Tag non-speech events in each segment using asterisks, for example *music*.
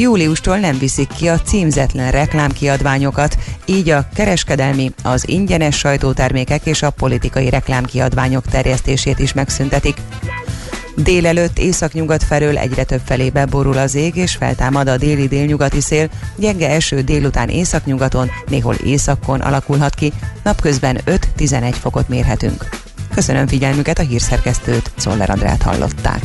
Júliustól nem viszik ki a címzetlen reklámkiadványokat, így a kereskedelmi, az ingyenes sajtótermékek és a politikai reklámkiadványok terjesztését is megszüntetik. Délelőtt északnyugat felől egyre több felébe borul az ég, és feltámad a déli délnyugati szél, gyenge eső délután északnyugaton, néhol északon alakulhat ki, napközben 5-11 fokot mérhetünk. Köszönöm figyelmüket, a hírszerkesztőt, Szoller Andrát hallották.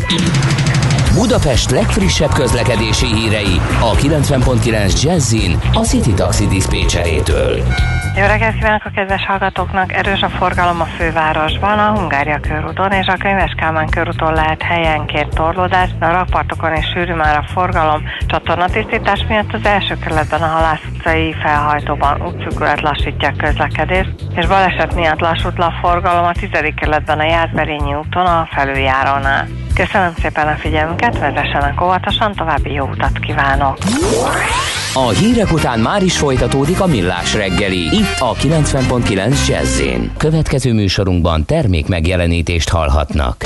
Budapest legfrissebb közlekedési hírei a 90.9 Jazzin a City Taxi Dispécsejétől. Jó reggelt kívánok a kedves hallgatóknak! Erős a forgalom a fővárosban, a Hungária körúton és a Könyves Kálmán körúton lehet helyenként torlódás, de a rakpartokon is sűrű már a forgalom. Csatornatisztítás miatt az első kerületben a Halász utcai felhajtóban útszűkület lassítja a közlekedést, és baleset miatt lassult a forgalom a 10. kerületben a Jászberényi úton a felüljárónál. Köszönöm szépen a figyelmüket, vezessenek óvatosan, további jó utat kívánok! A hírek után már is folytatódik a millás reggeli, itt a 90.9 jazz Következő műsorunkban termék megjelenítést hallhatnak.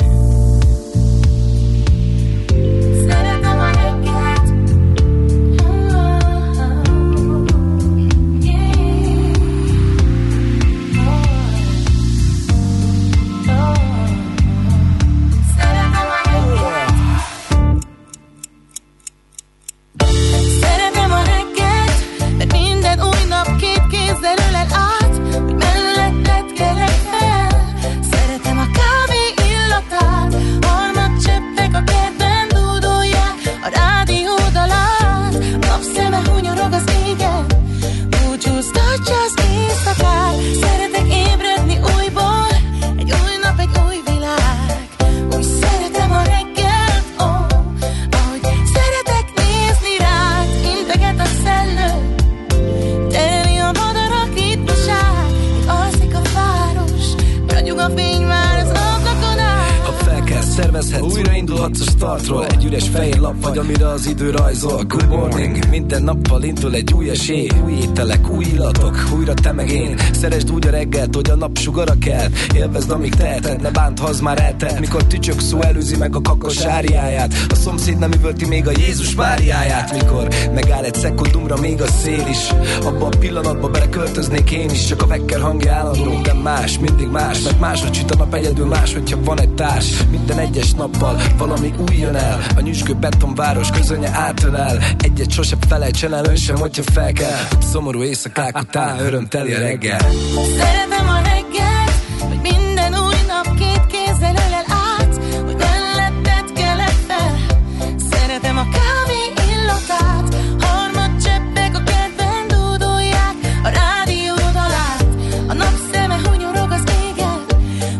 Indul egy új esély. Új ételek, új illatok, újra te meg én. Szeresd úgy a reggelt, hogy a nap sugara kell. Élvezd, amíg teheted, ne bánt, ha az már eltelt. Mikor tücsök szó előzi meg a kakos áriáját. A szomszéd nem üvölti még a Jézus Máriáját. Mikor megáll egy szekundumra még a szél is. Abba a pillanatba beleköltöznék én is. Csak a vekker hangja állandó, minden más, mindig más. Mert máshogy süt a nap egyedül más, hogyha van egy társ. Minden egyes nappal valami új jön el. A nyüzsgő betonváros közönye átölel. Egyet sose felejtsen el, ön sem, hogyha fel kell. Szomorú éjszakák után örömteli reggel. Szeretem a reggel, hogy minden új nap két kézzel ölel át Hogy melletted kelek fel. Szeretem a kávé illatát Harmad cseppek a kedven dúdolják A rádió dalát. A napszeme hunyorog az égen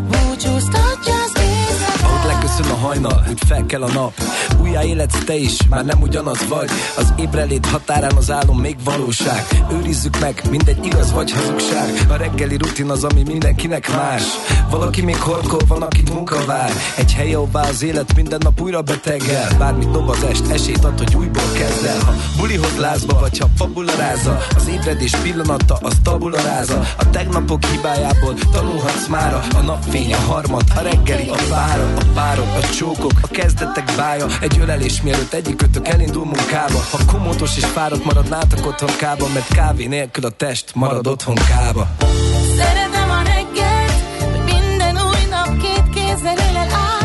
Búcsúztatja az éjszakát. Ahogy leköszön a hajnal, úgy fel kell a nap. Újjá életsz te is, már nem ugyanaz vagy. Az ébrelét határán az álom még valóság. Őrizzük meg, mindegy igaz vagy hazugság. A reggeli rutin az, ami mindenkinek más. Valaki még horkol, van, aki munka vár. Egy hely, ahová az élet minden nap újra betegel. Bármit dob az est, esélyt ad, hogy újból kezd el Ha bulihoz lázba, vagy ha fabularáza Az ébredés pillanata, az tabularáza A tegnapok hibájából tanulhatsz mára A napfény, a harmad, a reggeli, a vára A párok, a csókok, a kezdetek bája Egy ölelés mielőtt egyikőtök elindul munkába. Ha komótos és fáradt maradnátok otthon kába Mert kávé nélkül a test marad otthon kába. Szeretem a reggelt, minden új nap két kézzel ölel át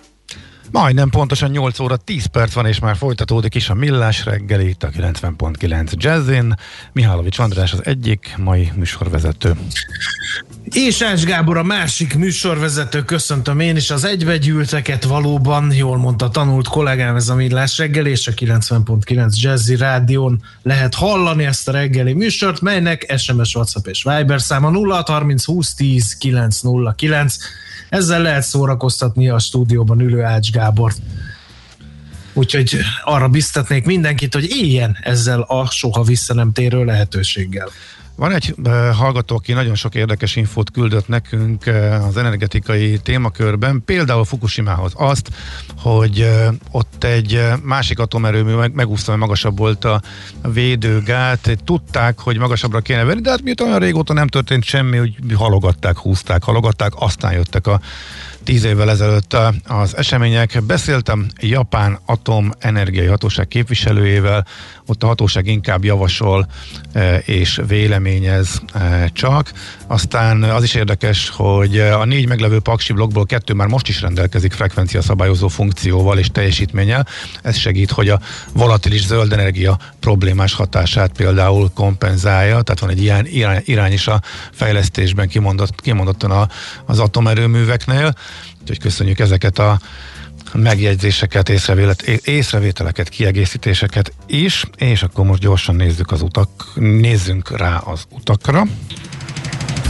Majdnem pontosan 8 óra 10 perc van, és már folytatódik is a Millás reggeli itt a 90.9 Jazzin. Mihálovics András az egyik mai műsorvezető. És Ács Gábor a másik műsorvezető, köszöntöm én is az egybegyűlteket valóban, jól mondta tanult kollégám, ez a Millás reggeli, és a 90.9 Jazzy Rádión lehet hallani ezt a reggeli műsort, melynek SMS, WhatsApp és Viber száma 0630 20 10 909 ezzel lehet szórakoztatni a stúdióban ülő Ács Gábort. Úgyhogy arra biztatnék mindenkit, hogy éljen ezzel a soha vissza nem térő lehetőséggel. Van egy uh, hallgató, aki nagyon sok érdekes infót küldött nekünk uh, az energetikai témakörben, például Fukushimához azt, hogy uh, ott egy másik atomerőmű meg, megúszta, magasabb volt a védőgát, tudták, hogy magasabbra kéne venni, de hát miután olyan régóta nem történt semmi, hogy halogatták, húzták, halogatták, aztán jöttek a tíz évvel ezelőtt az események. Beszéltem Japán Atomenergiai Hatóság képviselőjével, ott a hatóság inkább javasol és véleményez csak. Aztán az is érdekes, hogy a négy meglevő paksi blokkból kettő már most is rendelkezik frekvencia szabályozó funkcióval és teljesítménnyel. Ez segít, hogy a volatilis zöld energia problémás hatását például kompenzálja, tehát van egy ilyen irány is a fejlesztésben kimondott, kimondottan a, az atomerőműveknél. Úgyhogy köszönjük ezeket a megjegyzéseket, észrevételeket, kiegészítéseket is, és akkor most gyorsan nézzük az utak, nézzünk rá az utakra.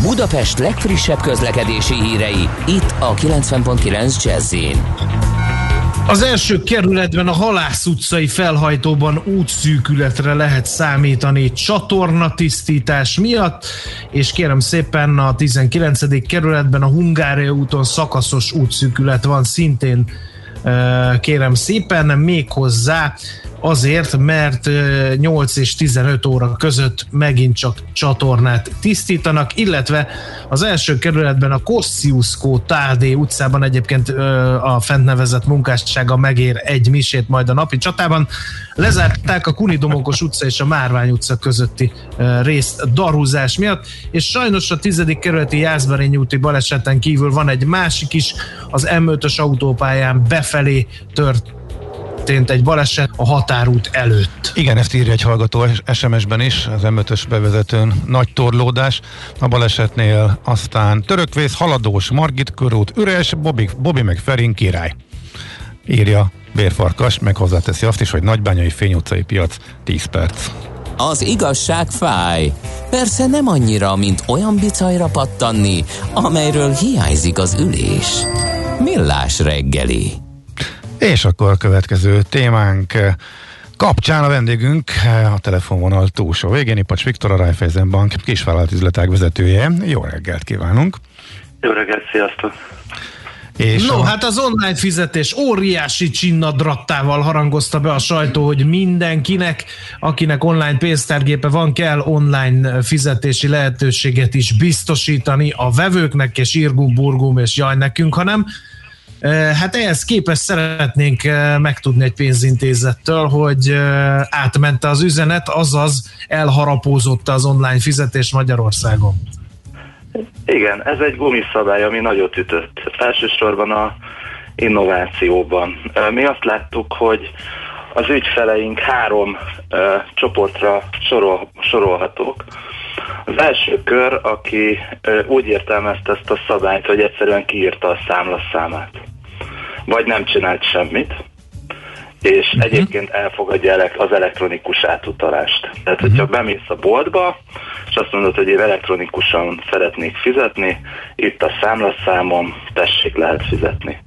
Budapest legfrissebb közlekedési hírei, itt a 90.9 jazz az első kerületben a Halász utcai felhajtóban útszűkületre lehet számítani csatornatisztítás miatt, és kérem szépen a 19. kerületben a Hungária úton szakaszos útszűkület van szintén kérem szépen, méghozzá azért, mert 8 és 15 óra között megint csak csatornát tisztítanak, illetve az első kerületben a Kossziuszkó Tádé utcában egyébként a fent nevezett munkássága megér egy misét majd a napi csatában. Lezárták a Kunidomokos utca és a Márvány utca közötti részt darúzás miatt, és sajnos a 10. kerületi Jászberény úti baleseten kívül van egy másik is, az M5-ös autópályán befelé tört történt egy baleset a határút előtt. Igen, ezt írja egy hallgató SMS-ben is, az M5-ös bevezetőn nagy torlódás. A balesetnél aztán törökvész, haladós, Margit körút, üres, Bobby, Bobby meg Ferin király. Írja Bérfarkas, meg hozzáteszi azt is, hogy Nagybányai Fény utcai piac 10 perc. Az igazság fáj. Persze nem annyira, mint olyan bicajra pattanni, amelyről hiányzik az ülés. Millás reggeli. És akkor a következő témánk eh, kapcsán a vendégünk eh, a telefonvonal túlsó végén, Ipacs Viktor, a Raiffeisen Bank kisvállalat üzletág vezetője. Jó reggelt kívánunk! Jó reggelt, sziasztok! És no, a... hát az online fizetés óriási csinnadrattával harangozta be a sajtó, hogy mindenkinek, akinek online pénztárgépe van, kell online fizetési lehetőséget is biztosítani a vevőknek, és írgum, burgum, és jaj nekünk, hanem Hát ehhez képest szeretnénk megtudni egy pénzintézettől, hogy átmente az üzenet, azaz elharapózott az online fizetés Magyarországon. Igen, ez egy gumiszabály, ami nagyot ütött. Elsősorban a innovációban. Mi azt láttuk, hogy az ügyfeleink három csoportra sorol, sorolhatók. Az első kör, aki úgy értelmezte ezt a szabályt, hogy egyszerűen kiírta a számlaszámát vagy nem csinált semmit, és uh-huh. egyébként elfogadja az elektronikus átutalást. Tehát, uh-huh. hogyha bemész a boltba, és azt mondod, hogy én elektronikusan szeretnék fizetni, itt a számlaszámom, tessék, lehet fizetni.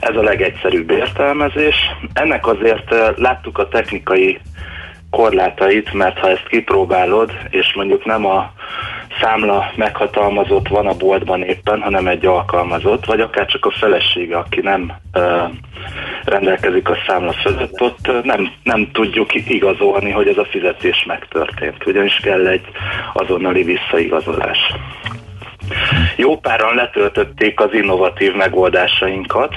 Ez a legegyszerűbb értelmezés. Ennek azért láttuk a technikai korlátait, mert ha ezt kipróbálod, és mondjuk nem a számla meghatalmazott van a boltban éppen, hanem egy alkalmazott, vagy akár csak a felesége, aki nem ö, rendelkezik a számla fölött, ott nem, nem tudjuk igazolni, hogy ez a fizetés megtörtént, ugyanis kell egy azonnali visszaigazolás. Jó páran letöltötték az innovatív megoldásainkat,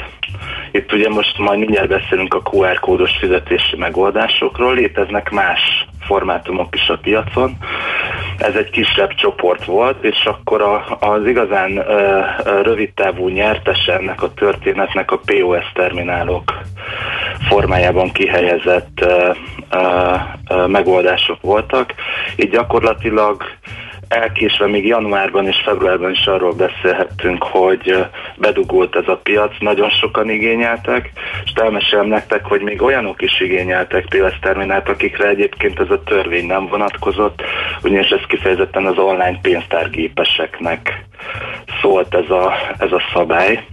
Itt ugye most majd mindjárt beszélünk a QR kódos fizetési megoldásokról, léteznek más formátumok is a piacon. Ez egy kisebb csoport volt, és akkor a, az igazán ö, rövidtávú nyertes ennek a történetnek a POS terminálok formájában kihelyezett ö, ö, ö, megoldások voltak. Így gyakorlatilag elkésve még januárban és februárban is arról beszélhettünk, hogy bedugult ez a piac, nagyon sokan igényeltek, és elmesélem nektek, hogy még olyanok is igényeltek POS terminált, akikre egyébként ez a törvény nem vonatkozott, ugyanis ez kifejezetten az online pénztárgépeseknek szólt ez a, ez a szabály.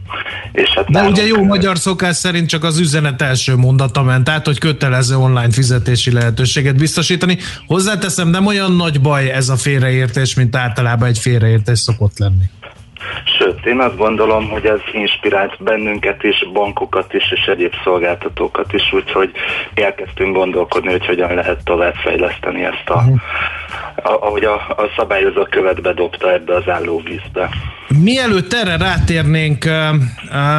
És hát De ugye jó magyar szokás szerint csak az üzenet első mondata ment át, hogy kötelező online fizetési lehetőséget biztosítani. Hozzáteszem, nem olyan nagy baj ez a félreértés, mint általában egy félreértés szokott lenni. Sőt, én azt gondolom, hogy ez inspirált bennünket is, bankokat is, és egyéb szolgáltatókat is, úgyhogy elkezdtünk gondolkodni, hogy hogyan lehet továbbfejleszteni ezt a, uh-huh. ahogy a, a szabályozó követ bedobta ebbe az állóvízbe. Mielőtt erre rátérnénk,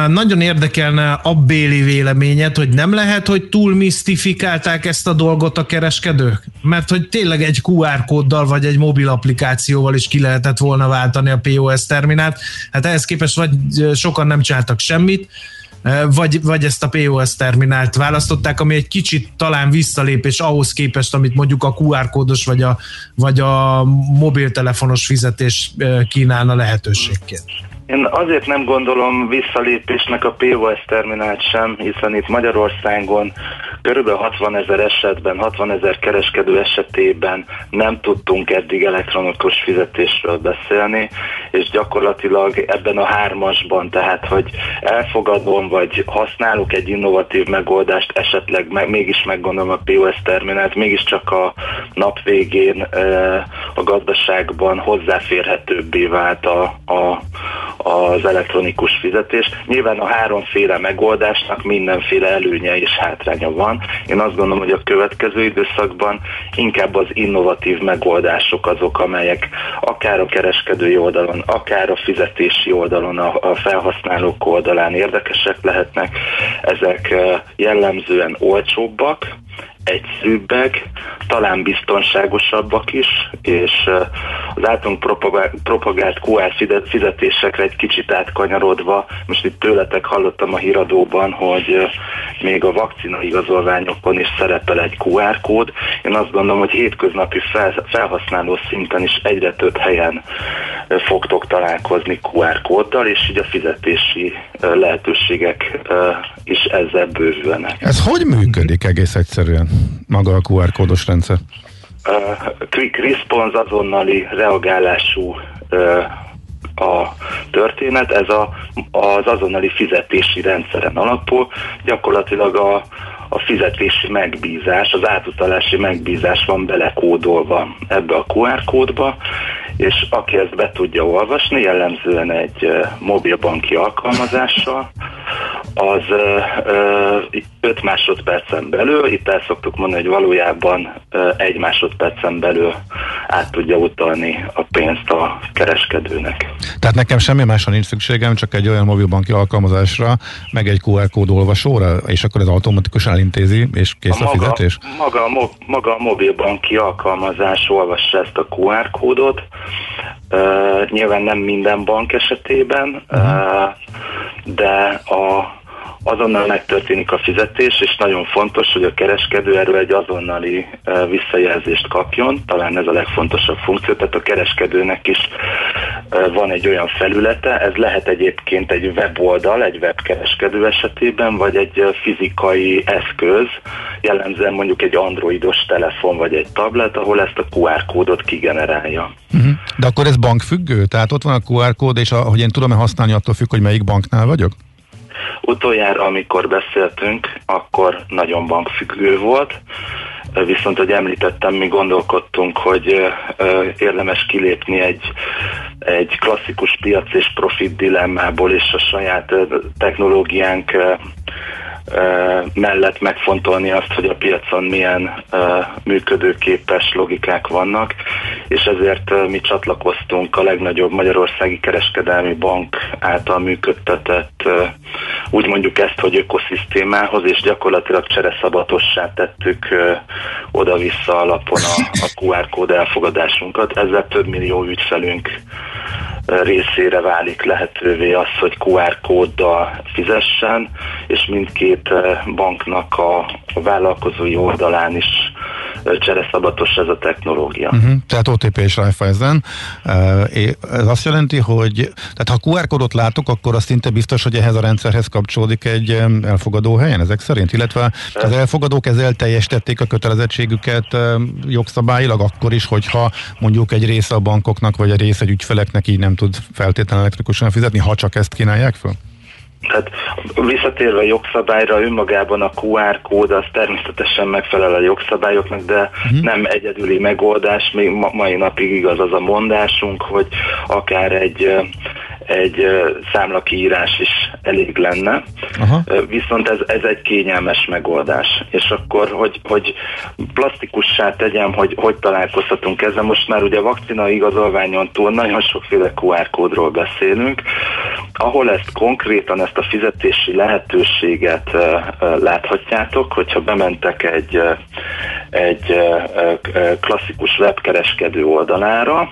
nagyon érdekelne a Béli véleményet, hogy nem lehet, hogy túl misztifikálták ezt a dolgot a kereskedők? Mert hogy tényleg egy QR kóddal vagy egy mobil applikációval is ki lehetett volna váltani a POS terminált. Hát ehhez képest vagy sokan nem csináltak semmit, vagy, vagy ezt a POS terminált választották, ami egy kicsit talán visszalépés ahhoz képest, amit mondjuk a QR kódos vagy a, vagy a mobiltelefonos fizetés kínálna lehetőségként. Én azért nem gondolom visszalépésnek a POS terminált sem, hiszen itt Magyarországon körülbelül 60 ezer esetben, 60 ezer kereskedő esetében nem tudtunk eddig elektronikus fizetésről beszélni, és gyakorlatilag ebben a hármasban, tehát hogy elfogadom, vagy használok egy innovatív megoldást, esetleg meg, mégis meggondolom a POS terminált, mégiscsak a nap végén a gazdaságban hozzáférhetőbbé vált a, a, az elektronikus fizetés. Nyilván a háromféle megoldásnak mindenféle előnye és hátránya van. Én azt gondolom, hogy a következő időszakban inkább az innovatív megoldások azok, amelyek akár a kereskedői oldalon, akár a fizetési oldalon, a, felhasználók oldalán érdekesek lehetnek. Ezek eh, jellemzően olcsóbbak, egyszerűbbek, talán biztonságosabbak is, és az általunk propagált QR fizetésekre egy kicsit átkanyarodva, most itt tőletek hallottam a híradóban, hogy még a vakcina igazolványokon is szerepel egy QR kód. Én azt gondolom, hogy hétköznapi felhasználó szinten is egyre több helyen fogtok találkozni QR kóddal, és így a fizetési lehetőségek is ezzel bővülnek. Ez hogy működik egész egyszerűen? Maga a QR kódos rendszer? Uh, quick response azonnali reagálású uh, a történet, ez a, az azonnali fizetési rendszeren alapul. Gyakorlatilag a, a fizetési megbízás, az átutalási megbízás van belekódolva ebbe a QR kódba, és aki ezt be tudja olvasni, jellemzően egy mobilbanki alkalmazással, az 5 másodpercen belül, itt el szoktuk mondani, hogy valójában egy másodpercen belül át tudja utalni a pénzt a kereskedőnek. Tehát nekem semmi másra nincs szükségem, csak egy olyan mobilbanki alkalmazásra, meg egy QR kód olvasóra, és akkor ez automatikusan elintézi, és kész a, a fizetés? Maga, maga, maga a mobilbanki alkalmazás olvassa ezt a QR kódot, uh, nyilván nem minden bank esetében, uh-huh. uh, de a azonnal megtörténik a fizetés, és nagyon fontos, hogy a kereskedő erről egy azonnali visszajelzést kapjon, talán ez a legfontosabb funkció, tehát a kereskedőnek is van egy olyan felülete, ez lehet egyébként egy weboldal, egy webkereskedő esetében, vagy egy fizikai eszköz, jellemzően mondjuk egy androidos telefon, vagy egy tablet, ahol ezt a QR kódot kigenerálja. Uh-huh. De akkor ez bankfüggő? Tehát ott van a QR kód, és ahogy én tudom-e használni, attól függ, hogy melyik banknál vagyok? Utoljára, amikor beszéltünk, akkor nagyon bankfüggő volt, viszont, hogy említettem, mi gondolkodtunk, hogy érdemes kilépni egy, egy klasszikus piac és profit dilemmából, és a saját technológiánk mellett megfontolni azt, hogy a piacon milyen működőképes logikák vannak, és ezért mi csatlakoztunk a legnagyobb magyarországi kereskedelmi bank által működtetett úgy mondjuk ezt, hogy ökoszisztémához, és gyakorlatilag csereszabatossá tettük oda-vissza alapon a, a QR kód elfogadásunkat. Ezzel több millió ügyfelünk részére válik lehetővé az, hogy QR kóddal fizessen, és mindkét banknak a, a vállalkozói oldalán is csereszabatos ez a technológia. Uh-huh. Tehát OTP és Raiffeisen. Ez azt jelenti, hogy tehát ha QR kódot látok, akkor azt szinte biztos, hogy ehhez a rendszerhez kapcsolódik egy elfogadó helyen ezek szerint, illetve az elfogadók ezzel teljesítették a kötelezettségüket jogszabályilag akkor is, hogyha mondjuk egy része a bankoknak, vagy egy része egy ügyfeleknek így nem tud feltétlenül elektronikusan fizetni, ha csak ezt kínálják föl? Tehát visszatérve a jogszabályra, önmagában a QR kód az természetesen megfelel a jogszabályoknak, de uh-huh. nem egyedüli megoldás. Még mai napig igaz az a mondásunk, hogy akár egy egy számlakiírás is elég lenne, Aha. viszont ez, ez egy kényelmes megoldás. És akkor, hogy, hogy plastikussá tegyem, hogy hogy találkozhatunk ezzel, most már ugye vakcina igazolványon túl nagyon sokféle QR kódról beszélünk, ahol ezt konkrétan, ezt a fizetési lehetőséget láthatjátok, hogyha bementek egy, egy klasszikus webkereskedő oldalára,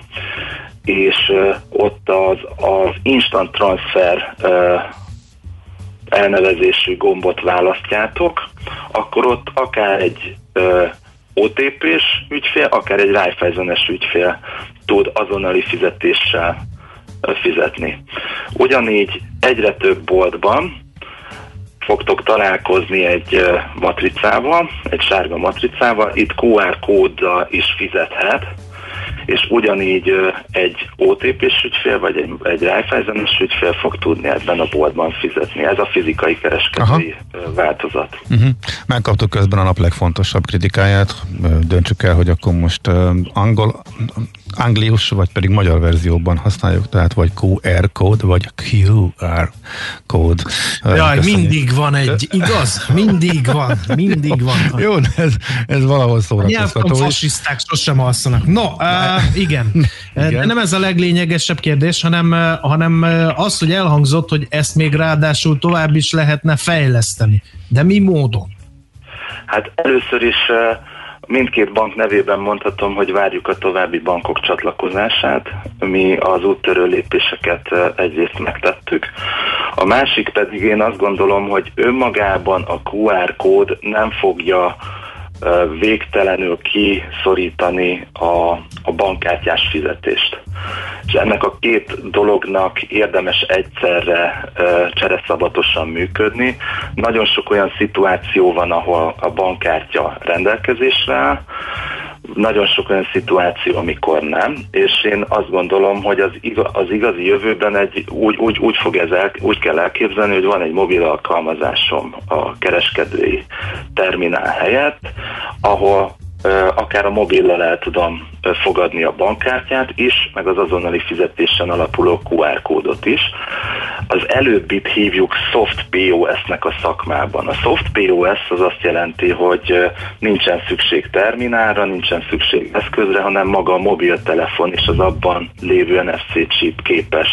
és ott az, az instant transfer elnevezésű gombot választjátok, akkor ott akár egy OTP-s ügyfél, akár egy Raiffeisen-es ügyfél tud azonnali fizetéssel fizetni. Ugyanígy egyre több boltban fogtok találkozni egy matricával, egy sárga matricával, itt QR kóddal is fizethet, és ugyanígy egy OTP-s ügyfél, vagy egy, egy Raiffeisen-es ügyfél fog tudni ebben a boltban fizetni. Ez a fizikai kereskedői Aha. változat. Uh-huh. Megkaptuk közben a nap legfontosabb kritikáját. Döntsük el, hogy akkor most angol, anglius, vagy pedig magyar verzióban használjuk, tehát vagy QR kód, vagy QR kód. Jaj, Köszönjük. mindig van egy, igaz? Mindig van, mindig van. Jó, ez, ez valahol szórakoztató. A fasiszták sosem alszanak. No, uh, igen. *laughs* igen. Nem ez a leglényegesebb kérdés, hanem, hanem az, hogy elhangzott, hogy ezt még ráadásul tovább is lehetne fejleszteni. De mi módon? Hát először is uh, Mindkét bank nevében mondhatom, hogy várjuk a további bankok csatlakozását. Mi az úttörő lépéseket egyrészt megtettük. A másik pedig én azt gondolom, hogy önmagában a QR kód nem fogja végtelenül kiszorítani a, a bankkártyás fizetést. És ennek a két dolognak érdemes egyszerre csereszabatosan működni. Nagyon sok olyan szituáció van, ahol a bankkártya rendelkezésre áll, nagyon sok olyan szituáció, amikor nem, és én azt gondolom, hogy az, igaz, az igazi jövőben egy, úgy, úgy, úgy, fog ez el, úgy kell elképzelni, hogy van egy mobil alkalmazásom a kereskedői terminál helyett, ahol akár a mobillal el tudom fogadni a bankkártyát is, meg az azonnali fizetésen alapuló QR kódot is. Az előbbit hívjuk soft POS-nek a szakmában. A soft POS az azt jelenti, hogy nincsen szükség terminálra, nincsen szükség eszközre, hanem maga a mobiltelefon és az abban lévő NFC chip képes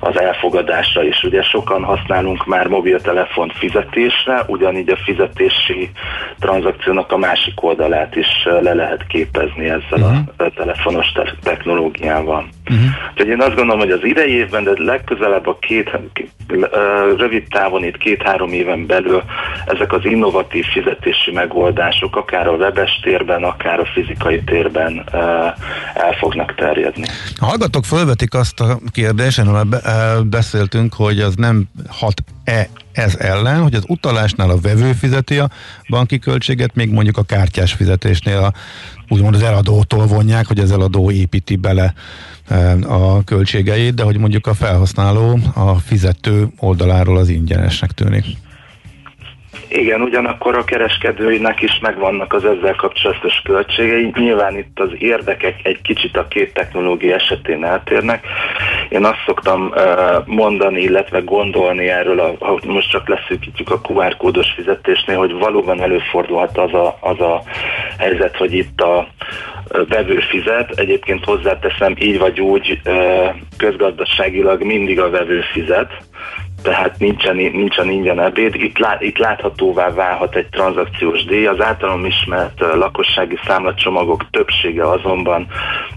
az elfogadásra is. Ugye sokan használunk már mobiltelefon fizetésre, ugyanígy a fizetési tranzakciónak a másik oldalát is le lehet képezni ezzel uh-huh. a mhm. telefonos te- technológiával. Uh-huh. Úgyhogy én azt gondolom, hogy az idei évben, de legközelebb a két, rövid távon itt két-három éven belül ezek az innovatív fizetési megoldások akár a webes térben, akár a fizikai térben el fognak terjedni. A hallgatók fölvetik azt a kérdést, amiről beszéltünk, hogy az nem hat-e ez ellen, hogy az utalásnál a vevő fizeti a banki költséget, még mondjuk a kártyás fizetésnél a, úgymond az eladótól vonják, hogy az eladó építi bele a költségeit, de hogy mondjuk a felhasználó a fizető oldaláról az ingyenesnek tűnik. Igen, ugyanakkor a kereskedőinek is megvannak az ezzel kapcsolatos költségei. Nyilván itt az érdekek egy kicsit a két technológia esetén eltérnek. Én azt szoktam mondani, illetve gondolni erről, ha most csak leszűkítjük a QR kódos fizetésnél, hogy valóban előfordulhat az a, az a helyzet, hogy itt a vevő fizet. Egyébként hozzáteszem így vagy úgy közgazdaságilag mindig a vevő fizet tehát nincsen, nincsen ingyen ebéd. Itt, lá, itt láthatóvá válhat egy tranzakciós díj. Az általam ismert lakossági számlacsomagok többsége azonban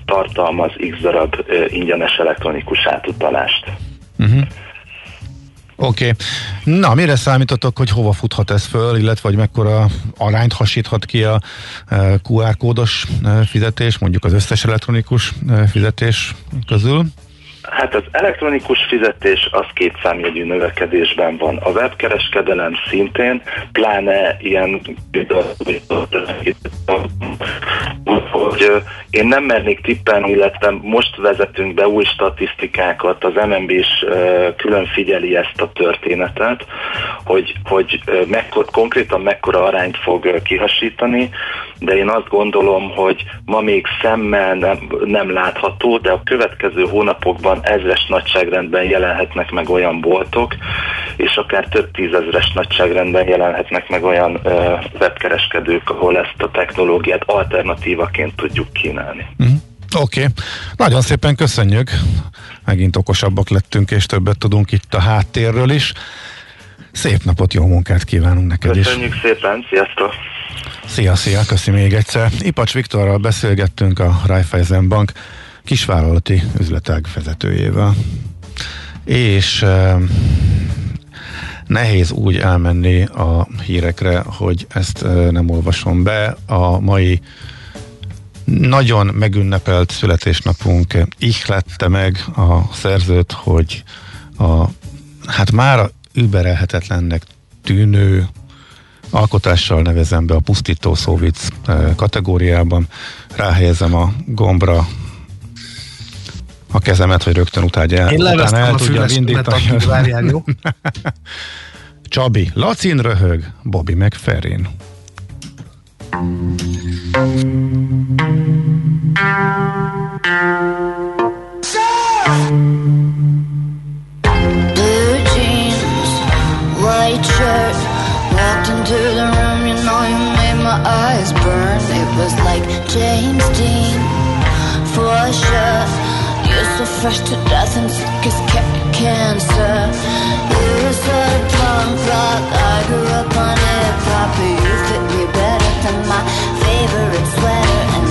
tartalmaz x darab ingyenes elektronikus átutalást. Uh-huh. Oké. Okay. Na, mire számítotok, hogy hova futhat ez föl, illetve hogy mekkora arányt hasíthat ki a QR kódos fizetés, mondjuk az összes elektronikus fizetés közül? Hát az elektronikus fizetés az két számjegyű növekedésben van. A webkereskedelem szintén, pláne ilyen hogy én nem mernék tippelni, illetve most vezetünk be új statisztikákat, az MNB is külön figyeli ezt a történetet, hogy, hogy mekkor, konkrétan mekkora arányt fog kihasítani, de én azt gondolom, hogy ma még szemmel nem, nem látható, de a következő hónapokban ezres nagyságrendben jelenhetnek meg olyan boltok, és akár több tízezres nagyságrendben jelenhetnek meg olyan ö, webkereskedők, ahol ezt a technológiát alternatívaként tudjuk kínálni. Mm. Oké, okay. nagyon szépen köszönjük. Megint okosabbak lettünk, és többet tudunk itt a háttérről is. Szép napot, jó munkát kívánunk neked Köszönjük is. szépen, sziasztok! Szia, szia, köszi még egyszer. Ipacs Viktorral beszélgettünk a Raiffeisen Bank kisvállalati üzletág vezetőjével. És nehéz úgy elmenni a hírekre, hogy ezt nem olvasom be. A mai nagyon megünnepelt születésnapunk ihlette meg a szerzőt, hogy a hát már überelhetetlennek tűnő alkotással nevezem be a pusztító szóvic kategóriában. Ráhelyezem a gombra a kezemet, hogy rögtön utána el, Én utána el tudja indítani. Várjál, jó? *laughs* Csabi, Lacin röhög, Bobby meg Ferin. Blue jeans, white shirt, walked into the room, you know you made my eyes burn. It was like James Dean, for sure. You're so fresh to death and sick as cancer. You were sort of punk rock, I grew up on hip hop. You fit me better than my favorite sweater,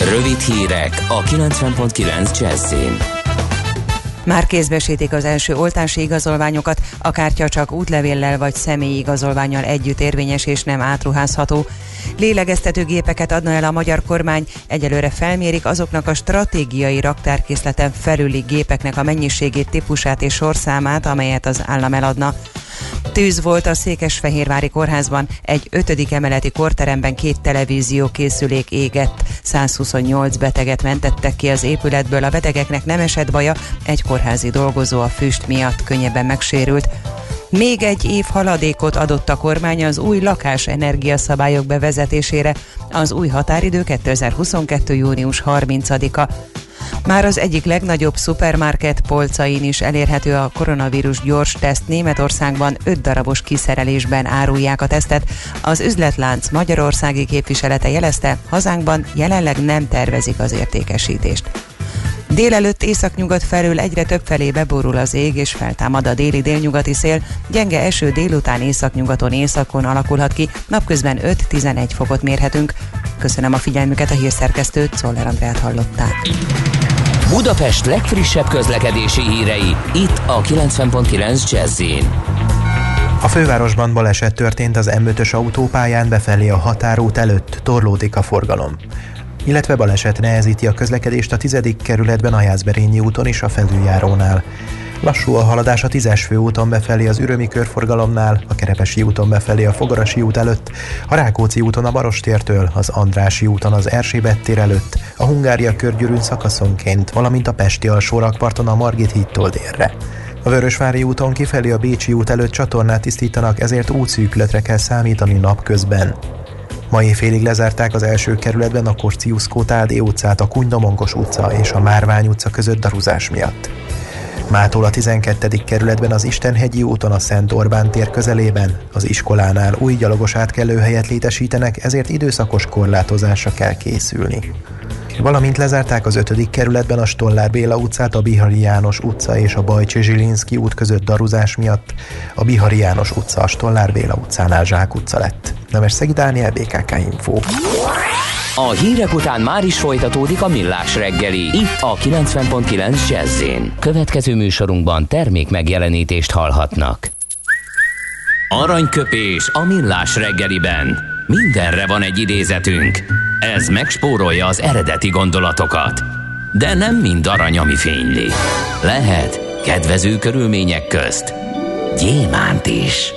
Rövid hírek a 90.9 Jazzin. Már kézbesítik az első oltási igazolványokat, a kártya csak útlevéllel vagy személyi igazolványal együtt érvényes és nem átruházható. Lélegeztetőgépeket adna el a magyar kormány, egyelőre felmérik azoknak a stratégiai raktárkészleten felüli gépeknek a mennyiségét, típusát és sorszámát, amelyet az állam eladna. Tűz volt a Székesfehérvári kórházban, egy ötödik emeleti korteremben két televízió készülék égett. 128 beteget mentettek ki az épületből, a betegeknek nem esett baja, egy kórházi dolgozó a füst miatt könnyebben megsérült. Még egy év haladékot adott a kormány az új lakásenergia szabályok bevezetésére. Az új határidő 2022. június 30-a. Már az egyik legnagyobb szupermarket polcain is elérhető a koronavírus gyors teszt. Németországban 5 darabos kiszerelésben árulják a tesztet. Az üzletlánc magyarországi képviselete jelezte, hazánkban jelenleg nem tervezik az értékesítést. Délelőtt északnyugat felől egyre több felé beborul az ég, és feltámad a déli-délnyugati szél. Gyenge eső délután északnyugaton északon alakulhat ki, napközben 5-11 fokot mérhetünk. Köszönöm a figyelmüket, a hírszerkesztőt, Szoller Andrát hallották. Budapest legfrissebb közlekedési hírei, itt a 90.9 jazz a fővárosban baleset történt az M5-ös autópályán befelé a határút előtt, torlódik a forgalom illetve baleset nehezíti a közlekedést a 10. kerületben a úton és a felüljárónál. Lassú a haladás a 10-es főúton befelé az Ürömi körforgalomnál, a Kerepesi úton befelé a Fogarasi út előtt, a Rákóczi úton a Barostértől, az Andrási úton az Erzsébet tér előtt, a Hungária körgyűrűn szakaszonként, valamint a Pesti alsó rakparton a Margit hídtól délre. A Vörösvári úton kifelé a Bécsi út előtt csatornát tisztítanak, ezért útszűkületre kell számítani napközben. Mai félig lezárták az első kerületben a Korciusz Kótádé utcát, a Kunydomongos utca és a Márvány utca között daruzás miatt. Mától a 12. kerületben az Istenhegyi úton a Szent Orbán tér közelében, az iskolánál új gyalogos átkelőhelyet létesítenek, ezért időszakos korlátozásra kell készülni. Valamint lezárták az 5. kerületben a Stollár Béla utcát, a Bihari János utca és a Bajcsi Zsilinszki út között daruzás miatt. A Bihari János utca a Stollár Béla utcánál Zsák utca lett. Nemes Szegi Dániel, BKK Info. A hírek után már is folytatódik a millás reggeli. Itt a 90.9 jazz Következő műsorunkban termék megjelenítést hallhatnak. Aranyköpés a millás reggeliben. Mindenre van egy idézetünk. Ez megspórolja az eredeti gondolatokat. De nem mind arany, ami fényli. Lehet kedvező körülmények közt gyémánt is.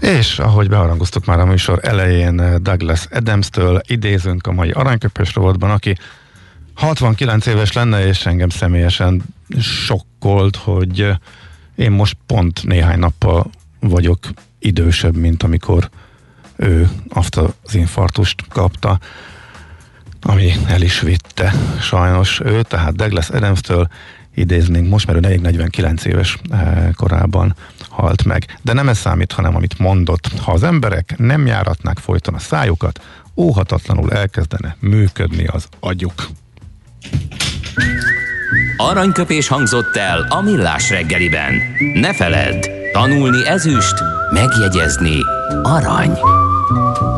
És ahogy beharangoztuk már a műsor elején Douglas Adams-től, idézünk a mai aranyköpés rovatban, aki 69 éves lenne, és engem személyesen sokkolt, hogy én most pont néhány nappal vagyok idősebb, mint amikor ő azt az infartust kapta, ami el is vitte sajnos ő, tehát Douglas Adams-től idéznénk most, mert ő 49 éves eh, korában halt meg. De nem ez számít, hanem amit mondott. Ha az emberek nem járatnák folyton a szájukat, óhatatlanul elkezdene működni az agyuk. Aranyköpés hangzott el a millás reggeliben. Ne feledd, tanulni ezüst, megjegyezni arany. Thank you.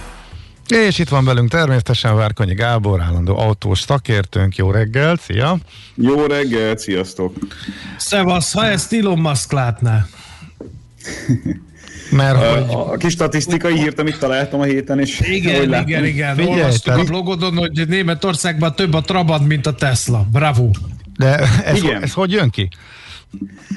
És itt van velünk természetesen Várkonyi Gábor, állandó autós szakértőnk. Jó reggel, szia! Jó reggel, sziasztok! Szevasz, ha ezt Elon Musk látná. *laughs* Mert A, hogy... a kis statisztikai hírt, amit találtam a héten, és Igen, ahogy igen, láttam- igen. Figyelj, Olvastuk tehát- a blogodon, hogy Németországban több a Trabant, mint a Tesla. Bravo. De ez, Igen. ez hogy jön ki?